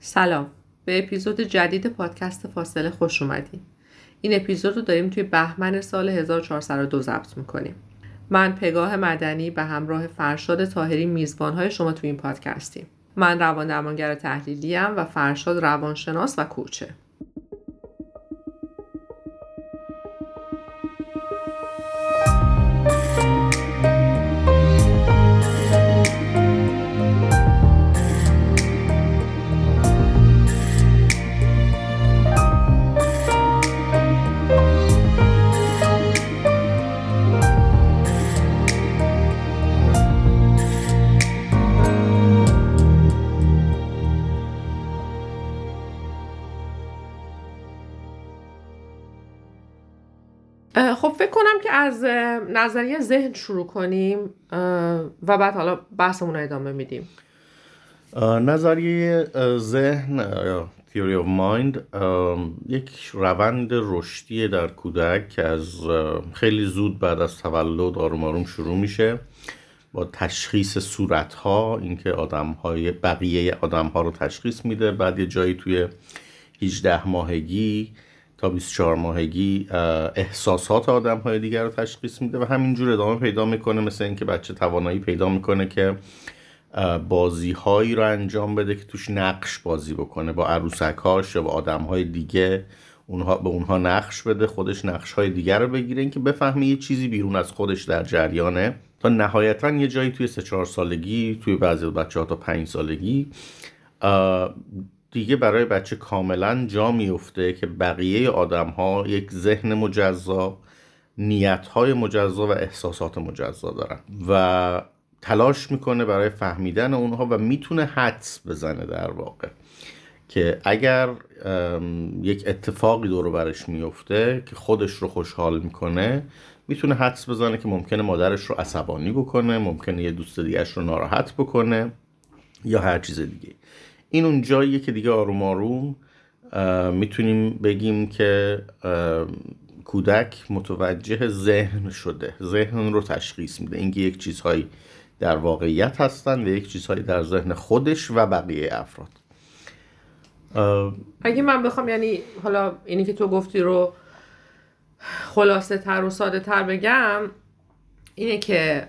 سلام. به اپیزود جدید پادکست فاصله خوش اومدین این اپیزود رو داریم توی بهمن سال 1402 ضبط می‌کنیم. من پگاه مدنی به همراه فرشاد تاهری میزبانهای شما توی این پادکستیم. من روان درمانگر تحلیلی و فرشاد روانشناس و کوچه. نظریه ذهن شروع کنیم و بعد حالا بحثمون رو ادامه میدیم. نظریه ذهن Theory of Mind یک روند رشدی در کودک که از خیلی زود بعد از تولد آروم آروم شروع میشه با تشخیص صورت ها اینکه آدم های بقیه آدم ها رو تشخیص میده بعد یه جایی توی 18 ماهگی تا 24 ماهگی احساسات آدم های دیگر رو تشخیص میده و همینجور ادامه پیدا می‌کنه مثل اینکه بچه توانایی پیدا می‌کنه که بازی هایی رو انجام بده که توش نقش بازی بکنه با عروسکاش یا با آدم های دیگه اونها به اونها نقش بده خودش نقش های دیگر رو بگیره. اینکه بفهمه یه چیزی بیرون از خودش در جریانه تا نهایتا یه جایی توی سه چهار سالگی توی بعضی بچه ها تا پنج سالگی دیگه برای بچه کاملا جا میفته که بقیه آدم ها یک ذهن مجزا نیت های مجزا و احساسات مجزا دارن و تلاش می‌کنه برای فهمیدن اونها و می‌تونه حدس بزنه در واقع که اگر یک اتفاقی دور برش میفته که خودش رو خوشحال می‌کنه می‌تونه حدس بزنه که ممکنه مادرش رو عصبانی بکنه ممکنه یه دوست دیگرش رو ناراحت بکنه یا هر چیز دیگه. این اون جاییه که دیگه آروم آروم می‌تونیم بگیم که کودک متوجه ذهن شده. ذهن رو تشخیص میده. اینکه یک چیزهایی در واقعیت هستن و یک چیزهایی در ذهن خودش و بقیه افراد. اگه من بخوام یعنی حالا اینی که تو گفتی رو خلاصه تر و ساده تر بگم اینه که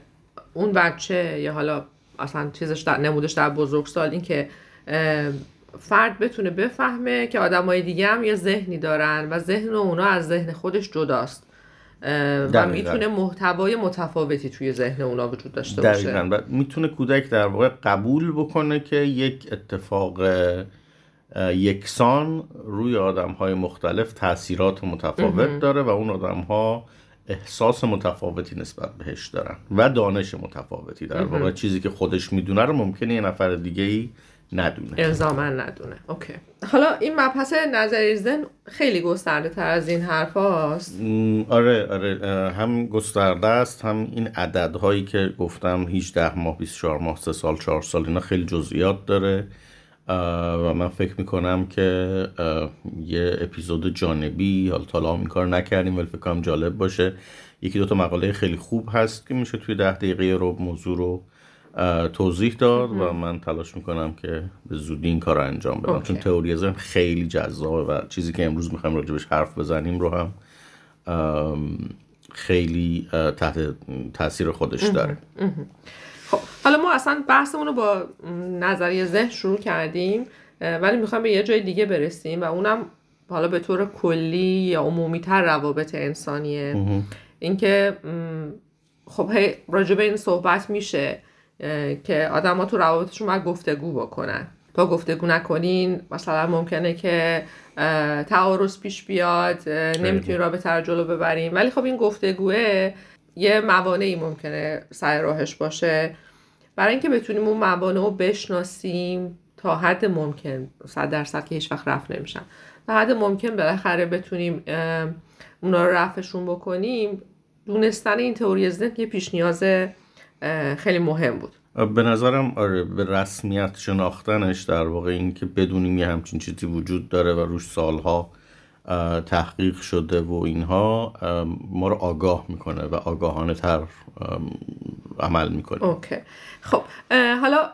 اون بچه یا حالا اصلا چیزش در نمودش در بزرگسال این که فرد بتونه بفهمه که آدمای دیگه هم یه ذهنی دارن و ذهن اونا از ذهن خودش جداست. و می‌تونه محتوای متفاوتی توی ذهن اونا وجود داشته باشه. دقیقا. و می‌تونه کودک در واقع قبول بکنه که یک اتفاق یکسان روی آدم های مختلف تاثیرات متفاوت داره و اون آدم ها احساس متفاوتی نسبت بهش دارن و دانش متفاوتی. در واقع چیزی که خودش می‌دونه رو ممکنه یه نفر دیگه ای ندونه. الزاما ندونه. اوکی. حالا این مبحث نظری زن خیلی گسترده تر از این حرف هاست. آره آره هم گسترده است هم این عددهایی که گفتم 18 ماه 24 ماه 3 سال 4 سال اینا خیلی جزئیات داره. و من فکر می‌کنم که یه اپیزود جانبی حالا تا این کار نکردیم ولی فکر کنم جالب باشه. یکی دوتا مقاله خیلی خوب هست که میشه توی ده دقیقه رو موضوع رو توضیح داد و من تلاش می‌کنم که به زودی این کار رو انجام بدم. چون تئوری ذهن خیلی جذابه و چیزی که امروز می‌خوایم راجبش حرف بزنیم رو هم خیلی تحت تاثیر خودش داره. خب حالا ما اصلا بحثمون رو با نظریه ذهن شروع کردیم ولی می‌خوایم به یه جای دیگه برسیم و اونم حالا به طور کلی یا عمومی تر روابط انسانیه. اینکه خب راجع به این صحبت میشه. که آدما تو روابطشون باید گفتگو بکنن. تا گفتگو نکنین مثلا ممکنه که تعارض پیش بیاد نمی‌تونین رابطه رو جلو ببریم ولی خب این گفتگوه یه موانعی ممکنه سر راهش باشه. برای اینکه بتونیم اون موانع رو بشناسیم تا حد ممکن صد درصد که هیچ وقت رفت نمیشن. تا حد ممکن بالاخره بتونیم اونا رو رفعشون بکنیم. دونستن این تئوری ذهن یه پیش نیاز خیلی مهم بود. به نظرم آره به رسمیت شناختنش در واقع این که بدونیم یه همچین چیزی وجود داره و روش سالها تحقیق شده و اینها ما رو آگاه می‌کنه و آگاهانه تر عمل می‌کنیم اوکی. خب حالا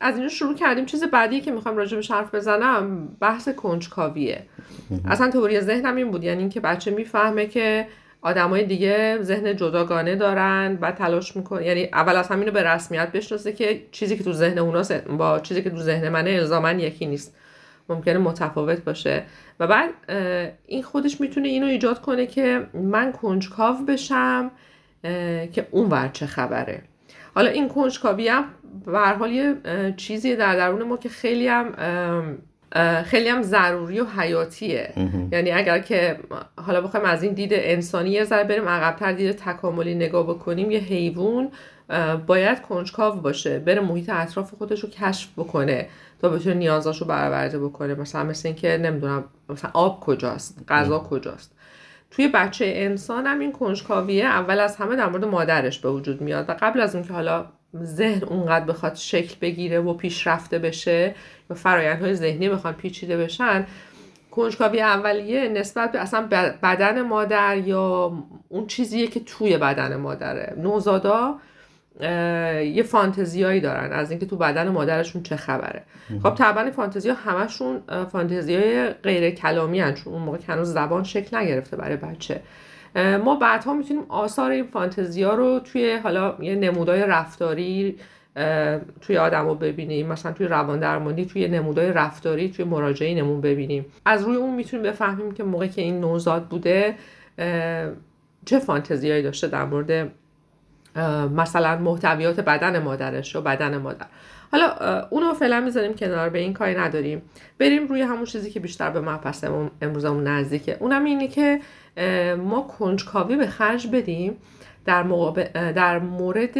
از اینجا شروع کردیم. چیز بعدی که می‌خوام راجبش حرف بزنم بحث کنجکاویه. اصلا توری ذهنم این بود یعنی اینکه بچه می‌فهمه که آدمای دیگه ذهن جداگانه دارن و تلاش می‌کنه یعنی اول از همینو به رسمیت بشناسه که چیزی که تو ذهن اوناست با چیزی که تو ذهن منه الزاما یکی نیست. ممکنه متفاوت باشه. و بعد این خودش می‌تونه اینو ایجاد کنه که من کنجکاو بشم که اون ور چه خبره. حالا این کنجکاوی هم به حال یه چیزی در درون ما که خیلی هم خیلی هم ضروری و حیاتیه. یعنی اگر که حالا بخوایم از این دید انسانی یه ذره بریم عقبتر دید تکاملی نگاه بکنیم یه حیوان باید کنجکاو باشه بره محیط اطراف خودش رو کشف بکنه تا بتونه نیازاش رو برآورده بکنه. مثلا مثل اینکه نمی‌دونم مثلا آب کجاست غذا کجاست. توی بچه انسان هم این کنجکاویه اول از همه در مورد مادرش به وجود میاد و قبل از اینکه حالا ذهن اونقدر بخواد شکل بگیره و پیشرفته بشه یا فرایندهای ذهنی بخوان پیچیده بشن کنجکاوی اولیه نسبت به اصلا بدن مادر یا اون چیزیه که توی بدن مادره. نوزادا یه فانتزیایی دارن از اینکه تو بدن مادرشون چه خبره. خب طبعا فانتزیا همشون فانتزیای غیر کلامی هن چون اون موقع هنوز زبان شکل نگرفته برای بچه. ما بعدها می‌تونیم آثار این فانتزیا رو توی حالا یه نمودای رفتاری توی آدم رو ببینیم. مثلا توی روان درمانی توی نمودای رفتاری توی مراجعه نمون ببینیم. از روی اون می‌تونیم بفهمیم که موقع که این نوزاد بوده چه فانتزیایی داشته در مورد مثلا محتویات بدن مادرش و بدن مادر. حالا اونو فعلا می‌ذاریم کنار به این کاری نداریم. بریم روی همون چیزی که بیشتر به مبحث امروزمون نزدیکه. اونم اینه که ما کنجکاوی به خرج بدیم در, در مورد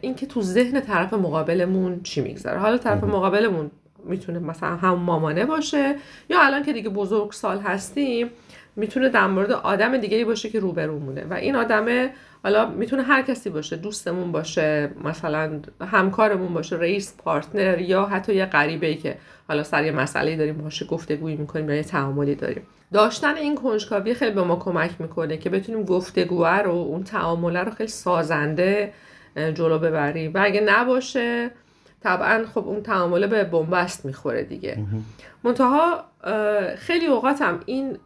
اینکه تو ذهن طرف مقابلمون چی میگذره. حالا طرف مقابلمون می‌تونه مثلا هم مامانه باشه یا الان که دیگه بزرگ سال هستیم می‌تونه در مورد آدم دیگه باشه که روبرومونه و این آدمه حالا می‌تونه هر کسی باشه دوستمون باشه مثلا همکارمون باشه رئیس پارتنر یا حتی یه غریبه ای که حالا سر یه مسئله داریم باشه گفتگویی می‌کنیم یا یه تعاملی داریم. داشتن این کنجکاوی خیلی به ما کمک می‌کنه که بتونیم گفتگوه رو اون تعامله رو خیلی سازنده جلو ببریم. و اگه نباشه طبعا خب اون تعامله به بنبست می‌خوره دیگه. منتها خیلی اوقاتم این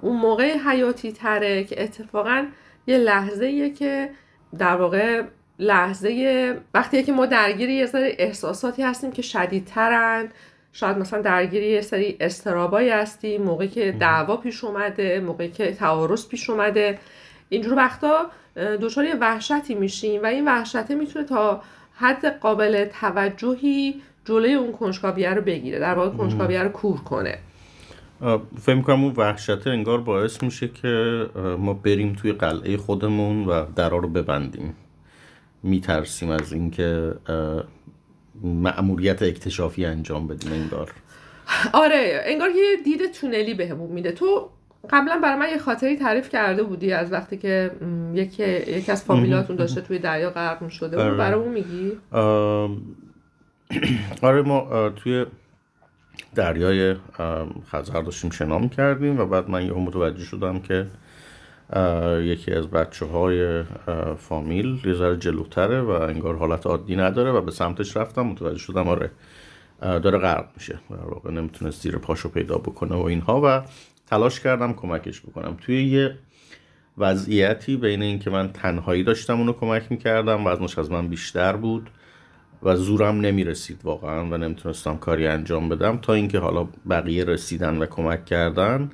اون موقع حیاتی تره که اتفاقا یه لحظه که در واقع لحظه وقتی که ما درگیر یه سری احساساتی هستیم که شدیدترن شاید مثلا درگیری یه سری استرابایی هستیم موقعی که دعوا پیش اومده موقعی که تعارض پیش اومده. اینجور وقتا دچار یه وحشتی میشیم و این وحشته می‌تونه تا حد قابل توجهی جلوی اون کنجکاویه رو بگیره در واقع کنجکاویه رو کور کنه. فکر می‌کنم اون وحشته انگار باعث میشه که ما بریم توی قلعه خودمون و درا رو ببندیم. میترسیم از اینکه مأموریت اکتشافی انجام بدیم انگار. آره انگار یه دید تونلی بهمون میده. تو قبلا برای من یه خاطری تعریف کرده بودی از وقتی که یکی, یکی از فامیلاتون داشته توی دریا غرق شده بود آره. برای اون میگی؟ آره ما توی دریای خزر داشتیم شنا کردیم و بعد من یه متوجه شدم که یکی از بچه های فامیل یه ذره جلوتره و انگار حالت عادی نداره و به سمتش رفتم. متوجه شدم آره داره غرق میشه. در واقع نمی‌تونست زیر پاشو پیدا بکنه و اینها و تلاش کردم کمکش بکنم. توی یه وضعیتی بین اینکه من تنهایی داشتم اونو کمک می‌کردم وزنش از من بیشتر بود و زورم نمی‌رسید واقعا و نمی‌تونستم کاری انجام بدم تا اینکه حالا بقیه رسیدن و کمک کردن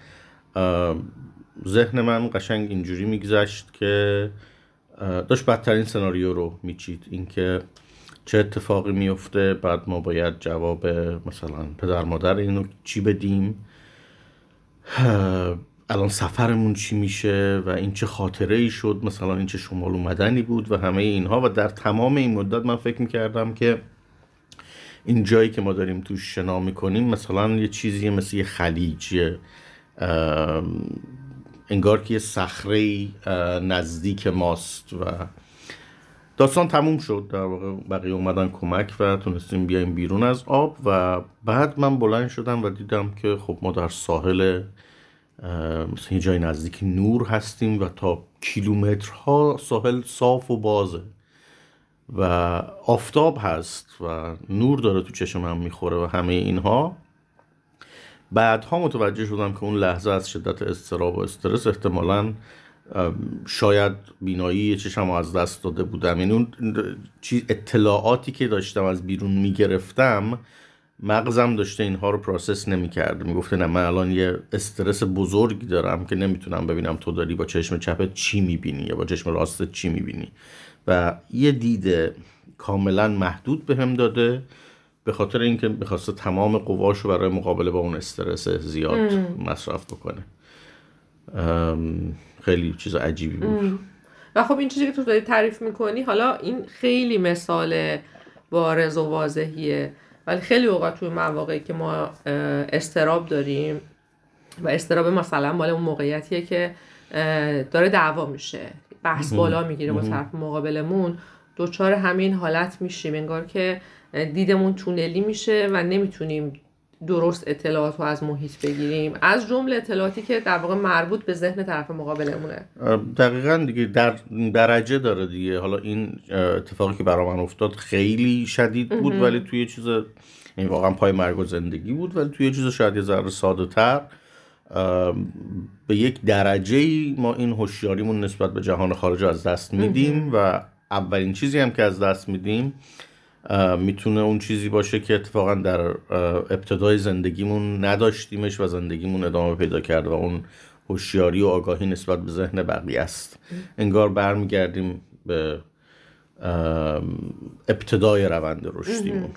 ذهن من قشنگ اینجوری میگذشت که داشت بدترین سناریو رو میچید. اینکه چه اتفاقی میفته بعد ما باید جواب مثلا پدر مادر اینو چی بدیم؟ الان سفرمون چی میشه و این چه خاطره ای شد مثلا این چه شمال اومدنی بود و همه اینها و در تمام این مدت من فکر می‌کردم که این جایی که ما داریم توش شنا می‌کنیم مثلا یه چیزی مثل یه خلیج انگار که یه نزدیک ماست و داستان تموم شد. در واقع بقیه اومدن کمک و تونستیم بیایم بیرون از آب و بعد من بلند شدم و دیدم که خب ما در ساحل مثل یه جای نزدیک نور هستیم و تا کیلومترها ساحل صاف و بازه و آفتاب هست و نور داره تو چشم هم می‌خوره و همه اینها. بعدها متوجه شدم که اون لحظه از شدت اضطراب و استرس احتمالا شاید بینایی چشم از دست داده بودم. یعنی اون اطلاعاتی که داشتم از بیرون می‌گرفتم مغزم داشته اینها رو process نمی‌کرد. می‌گفته نه من الان یه استرس بزرگی دارم که نمی‌تونم ببینم تو داری با چشم چپت چی می‌بینی یا با چشم راستت چی می‌بینی. و یه دید کاملا محدود به هم داده به خاطر اینکه می‌خواسته تمام قواش رو برای مقابله با اون استرس زیاد مصرف بکنه. خیلی چیز عجیبی بود. و خب این چیزی که تو داری تعریف می‌کنی حالا این خیلی مثال بارز و واضحیه. ولی خیلی اوقات توی مواقعی که ما استراب داریم و استراب مثلا مال اون موقعیتیه که داره دعوا میشه. بحث بالا می‌گیره با طرف مقابلمون. دوچار همین حالت میشیم. انگار که دیدمون تونلی میشه و نمی‌تونیم درست اطلاعات رو از محیط بگیریم؟ از جمله اطلاعاتی که در واقع مربوط به ذهن طرف مقابلمونه. دقیقا دیگه در درجه داره دیگه. حالا این اتفاقی که برای من افتاد خیلی شدید بود ولی توی چیز این یعنی واقعا پای مرگ و زندگی بود ولی توی چیز شاید یه ذره ساده تر به یک درجه ای ما این هوشیاریمون نسبت به جهان خارج از دست میدیم و اولین چیزی هم که از دست میدیم می‌تونه اون چیزی باشه که اتفاقا در ابتدای زندگیمون نداشتیمش و زندگیمون ادامه پیدا کرد و اون هوشیاری و آگاهی نسبت به ذهن بقیه است. انگار برمیگردیم به ابتدای روند رشدیمون.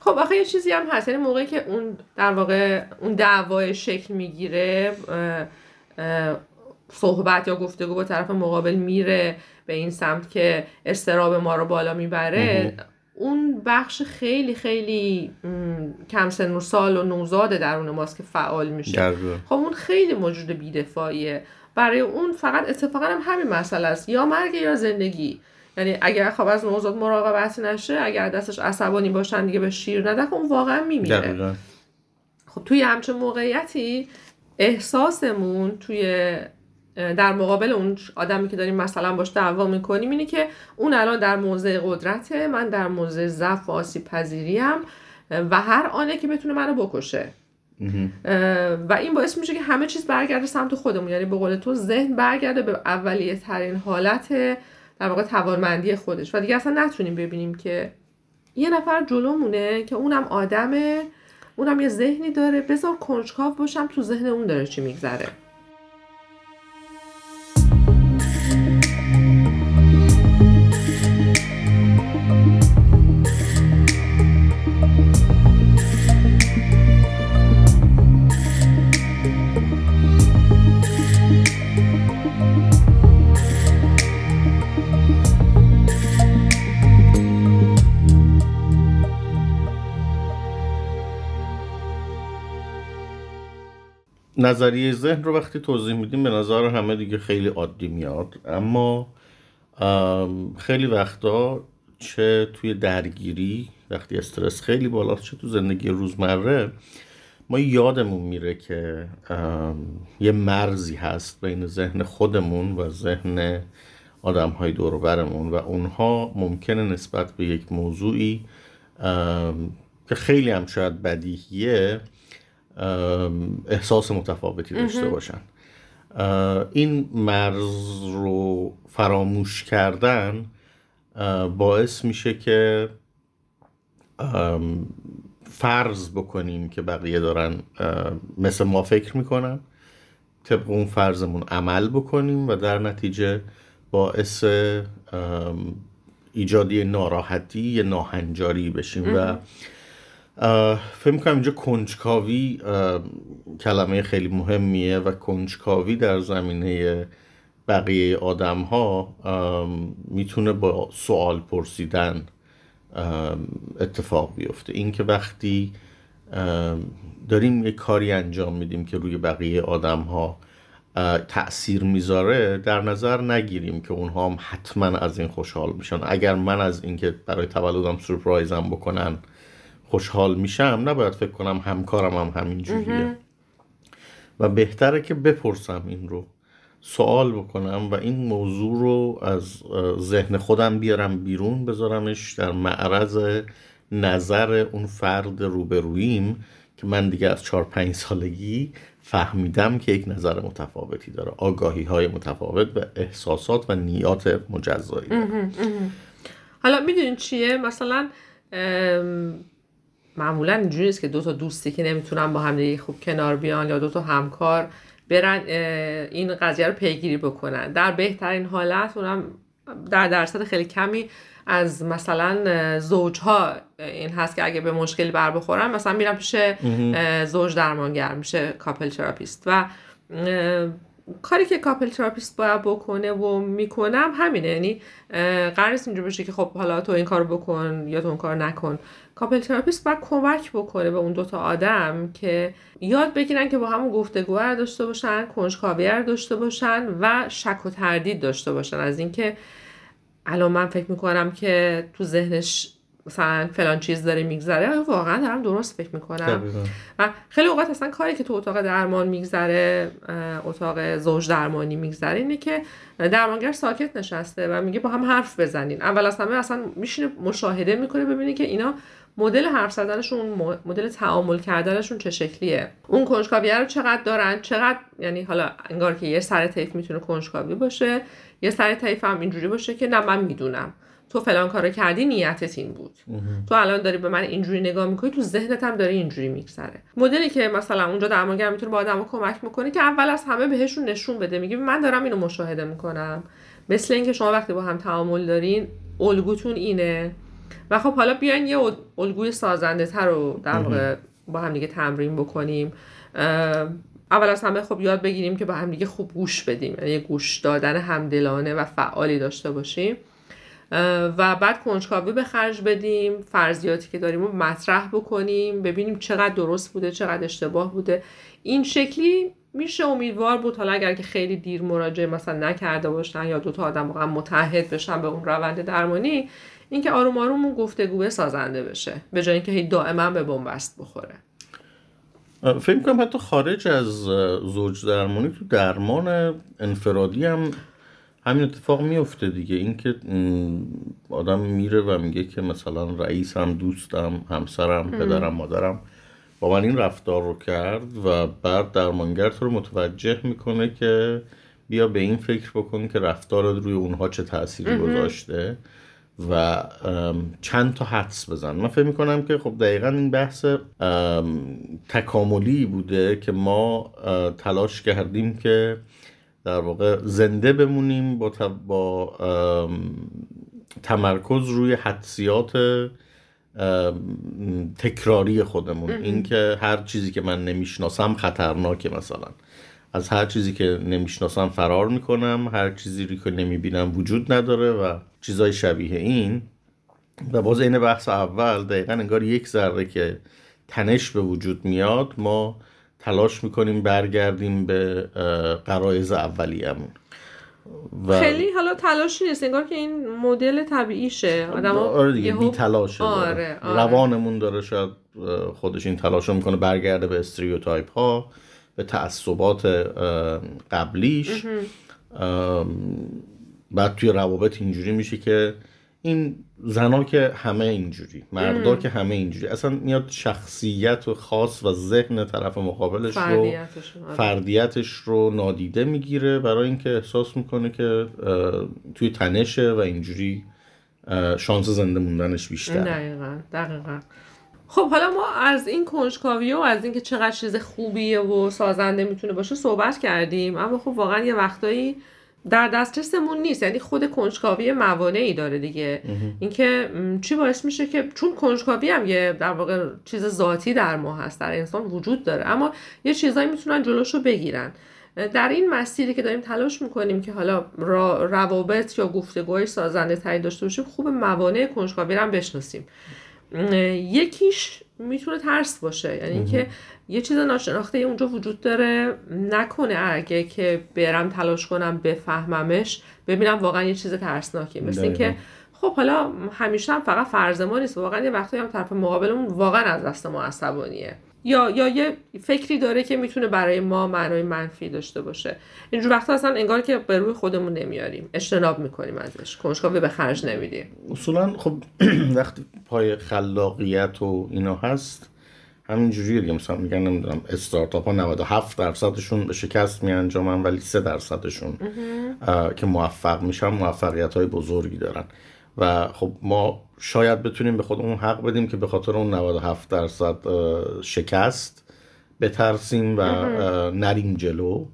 خب آخه یه چیزی هم هست یعنی موقعی که اون در واقع اون دعوای شکل می‌گیره صحبت یا گفتگو با طرف مقابل میره به این سمت که استراب ما رو بالا می‌بره اون بخش خیلی خیلی کم سن و سال و نوزاد درون ماست که فعال میشه. خب اون خیلی موجود بیدفاعیه. برای اون فقط اتفاقا هم همین مسئله است. یا مرگ یا زندگی. یعنی اگر خب از نوزاد مراقبت نشه اگر دستش عصبانی باشن دیگه به شیر نده خب اون واقعا میمیره. خب توی همچون موقعیتی احساسمون توی در مقابل اون آدمی که داریم مثلا باش دعوا می‌کنیم اینه که اون الان در موضع قدرته من در موضع ضعف و آسیب پذیریم و هر آنه که بتونه منو بکشه. و این باعث میشه که همه چیز برگرده سمت خودمون. یعنی به قول تو ذهن برگرده به اولیه ترین حالت در واقع توانمندی خودش. و دیگه اصلا نتونیم ببینیم که یه نفر جلومونه که اونم آدمه اونم یه ذهنی داره. بذار کنجکاو باشم تو ذهن اون داره چی میگذره. نظریه ذهن رو وقتی توضیح میدیم به نظر همه دیگه خیلی عادی میاد. اما خیلی وقتا چه توی درگیری وقتی استرس خیلی بالاست چه تو زندگی روزمره ما یادمون میره که یه مرزی هست بین ذهن خودمون و ذهن آدم های برمون و اونها ممکنه نسبت به یک موضوعی که خیلی هم شاید بدیهیه احساس متفاوتی داشته باشن. این مرز رو فراموش کردن باعث میشه که فرض بکنیم که بقیه دارن مثل ما فکر می‌کنن طبق اون فرضمون عمل بکنیم و در نتیجه باعث ایجادی ناراحتی یا ناهنجاری بشیم و فکر می‌کنم اینجا کنجکاوی کلمه خیلی مهمیه و کنجکاوی در زمینه بقیه آدم ها می‌تونه با سوال پرسیدن اتفاق بیفته. اینکه وقتی داریم یک کاری انجام میدیم که روی بقیه آدم ها تأثیر می‌ذاره در نظر نگیریم که اونها هم حتما از این خوشحال میشن. اگر من از اینکه برای تولدم سورپرایزم بکنن خوشحال میشم نباید فکر کنم همکارم هم همین جوریه و بهتره که بپرسم این رو سوال بکنم و این موضوع رو از ذهن خودم بیارم بیرون بذارمش در معرض نظر اون فرد روبرویم که من دیگه از چهار پنج سالگی فهمیدم که یک نظر متفاوتی داره. آگاهی های متفاوت و احساسات و نیات مجزایی داره. حالا می‌دونین چیه؟ مثلا معمولا اینجوری نیست که دو تا دوستی که نمی‌تونن با هم خوب کنار بیان یا دو تا همکار برن این قضیه رو پیگیری بکنن. در بهترین حالت اونم در درصد خیلی کمی از مثلا زوجها این هست که اگه به مشکلی بر بخورن مثلا میرم پیش زوج درمانگر میشه couple therapist. و کاری که couple therapist باید بکنه و می‌کنم همینه. یعنی قرار اینجور بشه که خب حالا تو این کارو بکن یا تو اون کار نکن. couple therapist باید کمک بکنه به اون دوتا آدم که یاد بگیرن که با هم اون گفتگو داشته باشن کنجکاوی داشته باشن و شک و تردید داشته باشن. از اینکه الان من فکر می‌کنم که تو ذهنش مثلا فلان چیز داره میگذره واقعا دارم درست فکر می‌کنم. و خیلی اوقات اصلا کاری که تو اتاق درمان میگذره اتاق زوج درمانی میگذره اینه که درمانگر ساکت نشسته و میگه با هم حرف بزنین. اول از همه اصلا میشینه مشاهده می‌کنه ببینه که اینا مدل حرف زدنشون مدل تعامل کردنشون چه شکلیه. اون کنجکاویه رو چقدر دارن؟ چقدر یعنی حالا انگار که یه سر طیف می‌تونه کنجکاوی باشه یه سر طیف هم اینجوری باشه که نه من می‌دونم. تو فلان کارو کردی نیتت این بود. تو الان داری به من اینجوری نگاه می‌کنی تو ذهنت هم داری اینجوری میگذره. مدلی که مثلا اونجا درمانگر می‌تونه با آدمو کمک می‌کنه که اول از همه بهشون نشون بده. میگه من دارم اینو مشاهده می‌کنم. مثل اینکه شما وقتی با هم تعامل دارین الگوتون اینه. و خب حالا بیاین یه الگوی سازنده تر رو در واقع با هم دیگه تمرین بکنیم. اول از همه خب یاد بگیریم که با هم دیگه خوب گوش بدیم. یعنی گوش دادن همدلانه و فعالی داشته باشیم. و بعد کنجکاوی به خرج بدیم فرضیاتی که داریم رو مطرح بکنیم ببینیم چقدر درست بوده چقدر اشتباه بوده. این شکلی میشه امیدوار بود. حالا اگر که خیلی دیر مراجعه مثلا نکرده باشن یا دوتا آدم واقعا متحد بشن به اون روند درمانی اینکه آروم آروم اون گفتگو سازنده بشه به جای اینکه هی دائما به بنبست بخوره. فکر کنم حتی خارج از زوج درمانی تو درمان انفرادی هم همین اتفاق میفته دیگه. اینکه آدم میره و میگه که مثلا رئیسم دوستم همسرم پدرم مادرم با من این رفتار رو کرد و بعد درمانگر تو رو متوجه می‌کنه که بیا به این فکر بکن که رفتار روی اونها چه تأثیری گذاشته و چند تا حدس بزن. من فکر می‌کنم که خب دقیقا این بحث تکاملی بوده که ما تلاش کردیم که در واقع زنده بمونیم با, با تمرکز روی حدسیات تکراری خودمون. اینکه هر چیزی که من نمی‌شناسم خطرناکه مثلا. از هر چیزی که نمی‌شناسم فرار می‌کنم هر چیزی رو که نمی‌بینم وجود نداره و چیزای شبیه این. و باز این بحث اول دقیقا انگار یک ذره که تنش به وجود میاد ما تلاش می‌کنیم برگردیم به قرایز اولیه‌مون. و خیلی حالا تلاشی نیست انگار که این مدل طبیعیشه. آدم آره دیگه بی تلاشه آره،, آره. روانمون داره شاید خودش این تلاش رو می‌کنه برگرده به استریوتایپ ها به تعصبات قبلیش. بعد توی روابط اینجوری میشه که این زنا که همه اینجوری مردا که همه اینجوری. اصلا میاد شخصیت و خاص و ذهن طرف مقابلش فردیتش رو آره. فردیتش رو نادیده می‌گیره برای اینکه احساس می‌کنه که توی تنشه و اینجوری شانس زنده موندنش بیشتر دقیقا دقیقا. خب حالا ما از این کنجکاوی و از اینکه چقدر چیز خوبیه و سازنده می‌تونه باشه صحبت کردیم اما خب واقعا یه وقتایی در دسترسمون نیست. یعنی خود کنجکاوی موانعی داره دیگه. اینکه چی باعث میشه که چون کنجکاوی هم یه در واقع چیز ذاتی در ما هست در انسان وجود داره. اما یه چیزایی می‌تونن جلوشو بگیرن. در این مسیری که داریم تلاش می‌کنیم که حالا روابط یا گفتگوهای سازنده تری داشته باشیم خوب موانع کنجکاوی رو هم بشناسیم. یکیش می‌تونه ترس باشه. یعنی اینکه یه چیز ناشناخته اونجا وجود داره نکنه اگه که برم تلاش کنم بفهممش ببینم واقعا یه چیز ترسناکی. مثل اینکه خب حالا همیشه هم فقط فرض ما نیست. واقعا یه وقتی هم طرف مقابلمون واقعا از دست ما عصبانیه. یا یا یه فکری داره که می‌تونه برای ما معنای منفی داشته باشه. اینجور وقتا اصلا انگار که به روی خودمون نمیاریم. اجتناب می‌کنیم ازش. کنجکاوی به خرج نمیدیم. اصولا خب وقتی پای خلاقیت و اینا هست. همینجوریه دیگه. مثلا میگن نمی‌دونم استارتاپ ها 97 درصدشون به شکست می انجامن ولی 3 درصدشون که موفق میشن موفقیت های بزرگی دارن. و خب ما شاید بتونیم به خودمون حق بدیم که به خاطر اون 97 درصد شکست بترسیم و نریم جلو.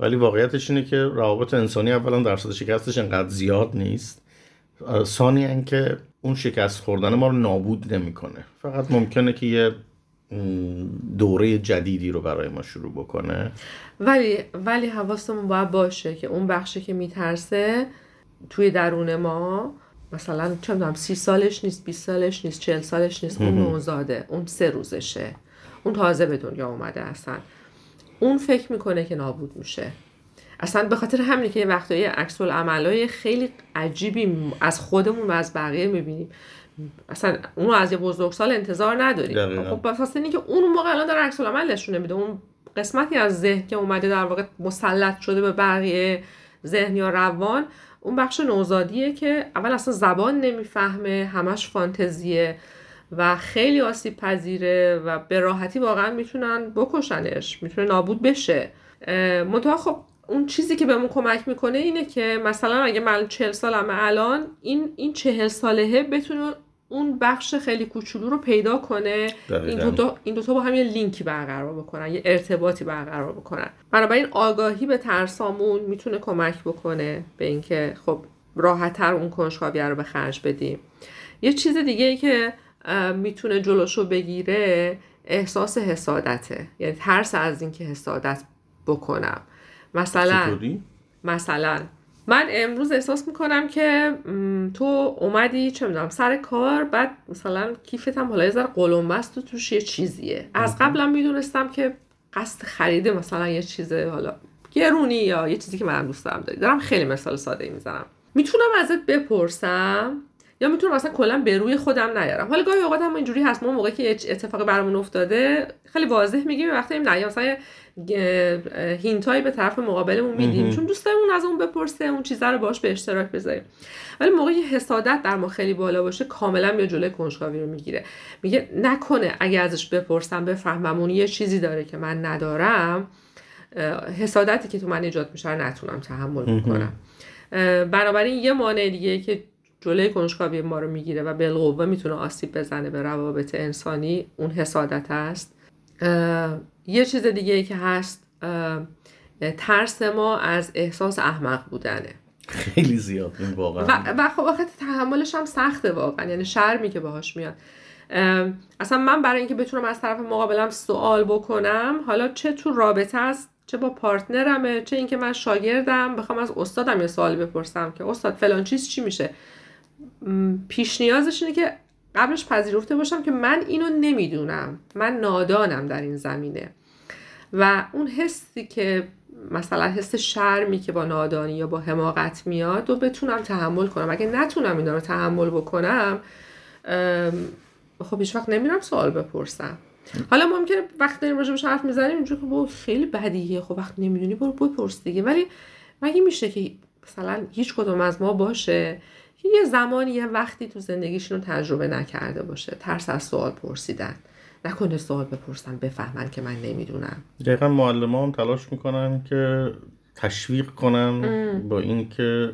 ولی واقعیتش اینه که روابط انسانی اولا درصد شکستش انقدر زیاد نیست. ثانیا که اون شکست خوردن ما رو نابود نمی‌کنه. فقط ممکنه که یه دوره جدیدی رو برای ما شروع بکنه. ولی ولی حواستمون باید باشه که اون بخشی که میترسه توی درون ما مثلا چه می‌دونم سی سالش نیست 20 سالش نیست چل سالش نیست اون نوزاده اون سه روزشه. اون تازه به دنیا اومده اصلا. اون فکر می‌کنه که نابود میشه. اصلا به خاطر همینه که یه وقتایی عکس عملای خیلی عجیبی از خودمون و از بقیه می‌بینیم. اصلا اونو از یه بزرگسال انتظار نداریم. خب بخاطر اینکه اون موقع الان داره عکس العمل نشون نمیده اون قسمتی از ذهن که اومده در واقع مسلط شده به بقیه ذهن یا روان اون بخش نوزادیه که اول اصلا زبان نمی‌فهمه همش فانتزیه و خیلی آسیب پذیره و به راحتی واقعا می‌تونن بکشنش می‌تونه نابود بشه. منتها خب اون چیزی که بهمون کمک می‌کنه اینه که مثلا اگه من چهل سالمه الان این این چهل سالهه بتونه اون بخش خیلی کوچولو رو پیدا کنه. این دو, تا این دو تا با هم یه لینکی برقرار بکنن یه ارتباطی برقرار بکنن. بنابراین آگاهی به ترسامون می‌تونه کمک بکنه به اینکه خب راحتتر اون کنجکاوی رو به خرج بدیم. یه چیز دیگه ای که می‌تونه جلوشو بگیره احساس حسادته. یعنی ترس از اینکه حسادت بکنم. مثلا مثلا من امروز احساس می‌کنم که تو اومدی چه می‌دونم سر کار بعد مثلا کیفت هم حالا یه ذره قلمبست و توش یه چیزیه. از قبلا می‌دونستم که قصد خریده مثلا یه چیز حالا گرونی یا یه چیزی که منم دوست دارم داری. دارم خیلی مثال ساده می‌زنم. می‌تونم ازت بپرسم یا می‌تونم اصلا کلا به روی خودم نیارم. حالا گاهی اوقات هم اینجوری هست ما موقعی که اتفاقی برامون افتاده خیلی واضح میگیم وقتی نه مثلا هینتایی به طرف مقابلمون میدیم چون دوستمون از اون بپرسه اون چیزا رو باش به اشتراک بذاریم. ولی موقعی حسادت در ما خیلی بالا باشه کاملا یا جلوی کنجکاوی رو می‌گیره. میگه نکنه اگه ازش بپرسم بفهمم اون یه چیزی داره که من ندارم حسادتی که تو من ایجاد میشه نتونم تحمل کنم. بنابراین یه مانع دیگه که جلوی کنجکاوی ما رو می‌گیره و بالقوه می‌تونه آسیب بزنه به روابط انسانی اون حسادت است. یه چیز دیگه ای که هست ترس ما از احساس احمق بودنه. خیلی زیاد این واقعا. و, و خب وقت تحملش هم سخته واقعا یعنی شرمی که باهاش میاد. اصلا من برای اینکه بتونم از طرف مقابلم سوال بکنم حالا چه تو رابطه است چه با پارتنرمه چه اینکه من شاگردم بخوام از استادم یه سوال بپرسم که استاد فلان چیز چی میشه؟ پیش نیازش اینه که قبلش پذیرفته باشم که من اینو نمی‌دونم. من نادانم در این زمینه. و اون حسی که مثلا حس شرمی که با نادانی یا با حماقت میاد و بتونم تحمل کنم. اگه نتونم اینا رو تحمل بکنم خب هیچ وقت نمیرم سوال بپرسم. حالا ممکنه وقتی داریم راجبش حرف می‌زنیم اینجور که خیلی بدیه خب وقت نمی‌دونی برو بپرس دیگه. ولی مگه میشه که مثلا هیچ کدوم از ما باشه؟ یه زمانی یه وقتی تو زندگیشون رو تجربه نکرده باشه. ترس از سوال پرسیدن. نکنه سوال بپرسن بفهمن که من نمی‌دونم. دقیقا معلم هم تلاش می‌کنن که تشویق کنن با اینکه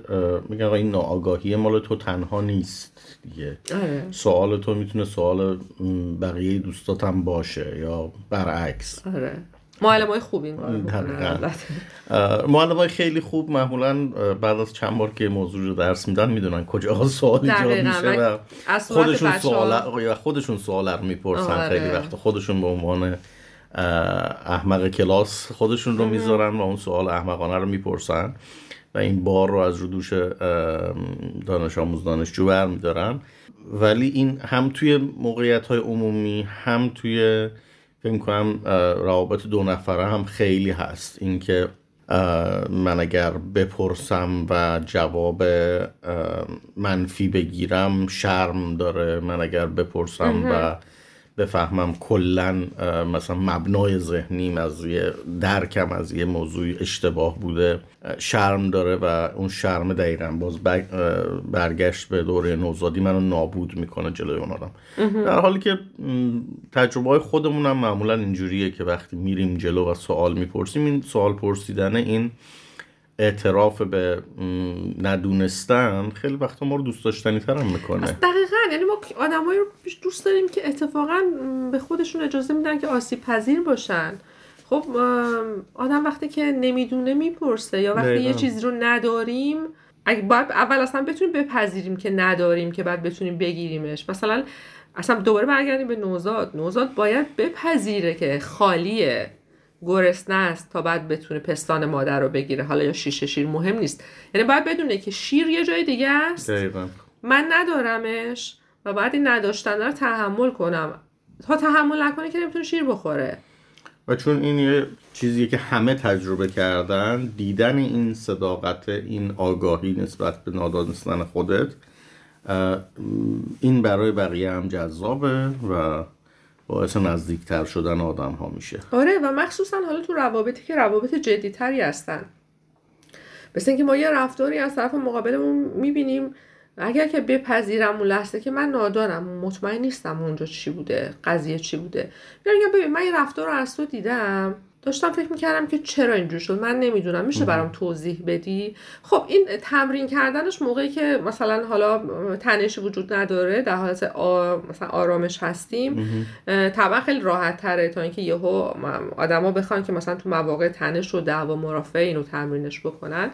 میگن این ناآگاهی مال تو تنها نیست دیگه. آره. سوال تو می‌تونه سوال بقیه دوستاتم باشه یا برعکس. آره. معلم های خوب این معلم های خیلی خوب معمولا بعد از چند بار که موضوع رو درس میدن می‌دونن کجا سوال ایجاد میشه و خودشون سوال یا خودشون سوال رو می‌پرسن آره. خیلی وقت خودشون به عنوان احمق کلاس خودشون رو می‌ذارن و اون سوال احمقانه رو می‌پرسن و این بار رو از رو دوش دانش آموز دانشجو برمیدارن. ولی این هم توی موقعیت های عمومی هم توی فکر کنم روابط دو نفره هم خیلی هست. اینکه من اگر بپرسم و جواب منفی بگیرم شرم داره. من اگر بپرسم و بفهمم کلا مثلا مبنای ذهنیم از یه درکم از یه موضوع اشتباه بوده. شرم داره و اون شرم دقیقا باز برگشت به دوره نوزادی منو نابود می‌کنه جلوی اون آدم. در حالی که تجربه های خودمون هم معمولا اینجوریه که وقتی میریم جلو و سوال می‌پرسیم این سوال پرسیدن این اعتراف به ندونستن خیلی وقتا ما رو دوست داشتنی ترم می‌کنه. دقیقا یعنی ما آدمایی رو دوست داریم که اتفاقا به خودشون اجازه میدن که آسیب پذیر باشن. خب آدم وقتی که نمی‌دونه می‌پرسه یا وقتی یه چیزی رو نداریم اگه باید اول اصلا بتونیم بپذیریم که نداریم که بعد بتونیم بگیریمش. مثلا اصلا دوباره برگردیم به نوزاد. نوزاد باید بپذیره که خالیه. گرسنه است تا بعد بتونه پستان مادر رو بگیره. حالا یا شیشه شیر مهم نیست. یعنی باید بدونه که شیر یه جای دیگه است. من ندارمش و باید این نداشتن رو تحمل کنم. تا تحمل نکنه که نمی‌تونه شیر بخوره. و چون این یه چیزیه که همه تجربه کردن دیدن این صداقت این آگاهی نسبت به نادانستن خودت این برای بقیه هم جذابه و باعث نزدیکتر شدن آدم ها میشه. آره و مخصوصا حالا تو روابطی که روابط جدیتری هستن. مثل اینکه ما یه رفتاری از طرف مقابلمون می‌بینیم اگر که بپذیرم اون لحظه که من نادانم مطمئن نیستم اونجا چی بوده قضیه چی بوده. میگم ببین من یه رفتار رو از تو دیدم داشتم فکر می‌کردم که چرا اینجور شد؟ من نمی‌دونم. میشه برام توضیح بدی؟ خب این تمرین کردنش موقعی که مثلا حالا تنش وجود نداره در حالت مثلا آرامش هستیم طبعا خیلی راحت تره تا اینکه یهو آدما بخوان که مثلا تو مواقع تنش و دعوا مرافعه اینو تمرینش بکنن.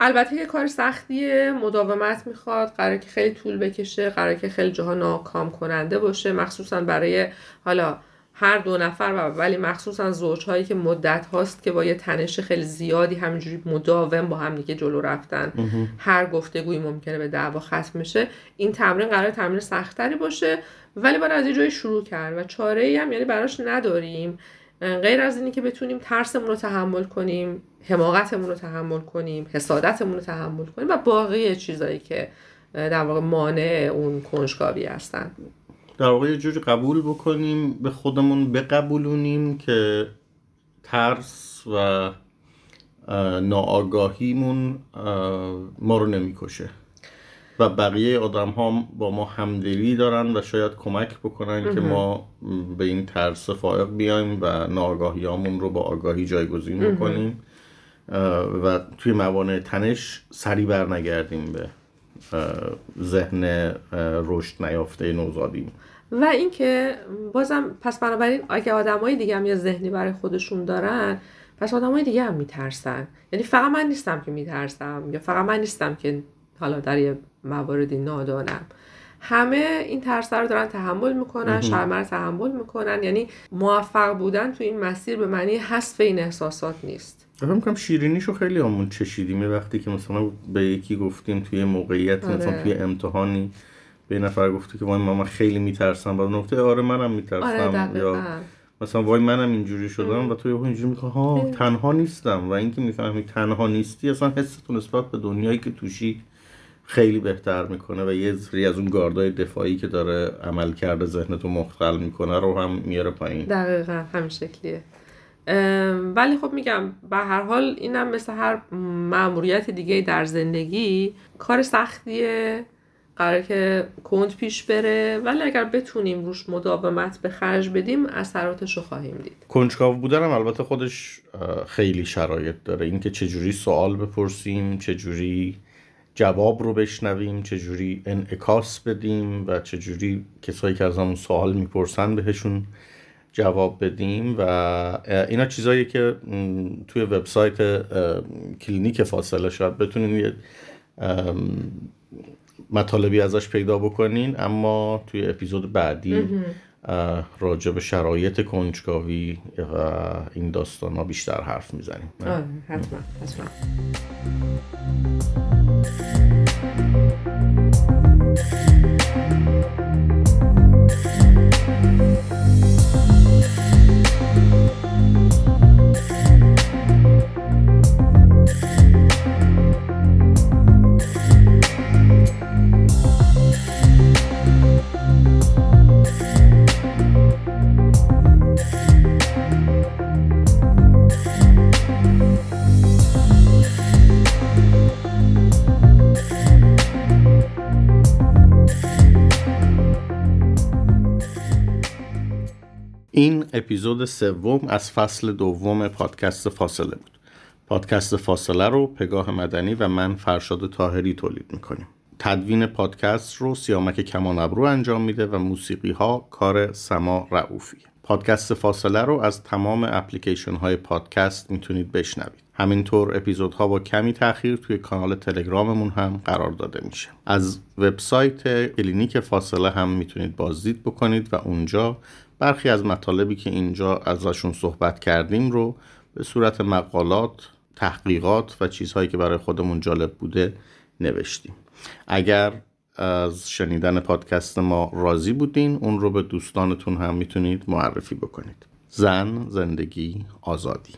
البته که کار سختیه مداومت می‌خواد قرار که خیلی طول بکشه قرار که خیلی جاها ناکام کننده باشه مخصوصا برای حالا هر دو نفر و ولی مخصوصا زوجهایی که مدت هاست که با یه تنش خیلی زیادی همینجوری مداوم با هم دیگه جلو رفتن. هر گفتگویی ممکنه به دعوا ختم میشه این تمرین قرار تمرین سختتری باشه ولی باید از یه جایی شروع کرد و چاره ای هم یعنی براش نداریم. غیر از اینی که بتونیم ترسمون رو تحمل کنیم حماقتمون رو تحمل کنیم حسادتمون رو تحمل کنیم و باقی چیزایی که در واقع مانع اون کنجکاوی هستن. در واقع یه جوری قبول بکنیم به خودمون بقبولونیم که ترس و ناآگاهیمون ما رو نمی‌کشه. و بقیه آدم ها با ما همدلی دارن و شاید کمک بکنن که ما به این ترس فائق بیایم و ناآگاهیامون رو با آگاهی جایگزین بکنیم. و توی موانع تنش سری بر نگردیم به ذهن رشد نیافته نوزادیم و اینکه بازم پس بنابراین اگه آدمای دیگه هم یه ذهنی برای خودشون دارن پس آدمای دیگه هم میترسن. یعنی فقط من نیستم که میترسم یا فقط من نیستم که حالا در یه مواردی نادانم. همه این ترس رو دارن تحمل می‌کنن شرمه رو تحمل می‌کنن. یعنی موفق بودن تو این مسیر به معنی حذف این احساسات نیست. فکر می‌کنم شیرینیشو خیلی همون چشیدیم. وقتی که مثلا به یکی گفتیم توی موقعیت آره. مثلا توی امتحانی به نفر گفته که وای من خیلی میترسم و نقطه آره منم میترسم آره یا مثلا وای منم اینجوری شدم و تو اینجوری میگه ها تنها نیستم. و اینکه می‌فهمی تنها نیستی اصلا حستون نسبت به دنیایی که توشی خیلی بهتر می‌کنه و یه سری از اون گاردای دفاعی که داره عمل کرده ذهنتو مختل می‌کنه رو هم میاره پایین. دقیقا همین شکلیه. ولی خب میگم به هر حال اینم مثل هر معمولیت دیگه در زندگی کار سختیه قرار که کند پیش بره ولی اگر بتونیم روش مداومت به خرج بدیم اثراتش رو خواهیم دید. کنجکاو بودن هم البته خودش خیلی شرایط داره. اینکه چجوری سوال بپرسیم چجوری جواب رو بشنویم چجوری انعکاس بدیم و چجوری کسایی که از همون سوال می‌پرسن بهشون جواب بدیم و اینا چیزایی که توی وبسایت کلینیک فاصله شاید بتونین مطالبی ازش پیدا بکنین اما توی اپیزود بعدی راجع به شرایط کنجکاوی و این داستان ها بیشتر حرف می‌زنیم. حتما حتما. Thank you. اپیزود سوم از فصل دوم پادکست فاصله بود. پادکست فاصله رو پگاه مدنی و من فرشاد طاهری تولید می‌کنیم. تدوین پادکست رو سیامک کمان ابرو انجام میده و موسیقی ها کار سما رئوفی پادکست فاصله رو از تمام اپلیکیشن های پادکست می‌تونید بشنوید. همینطور اپیزودها با کمی تاخیر توی کانال تلگراممون هم قرار داده میشه. از وبسایت کلینیک فاصله هم می‌تونید بازدید بکنید و اونجا برخی از مطالبی که اینجا ازشون صحبت کردیم رو به صورت مقالات تحقیقات و چیزهایی که برای خودمون جالب بوده نوشتیم. اگر از شنیدن پادکست ما راضی بودین اون رو به دوستانتون هم می‌تونید معرفی بکنید. زن زندگی آزادی.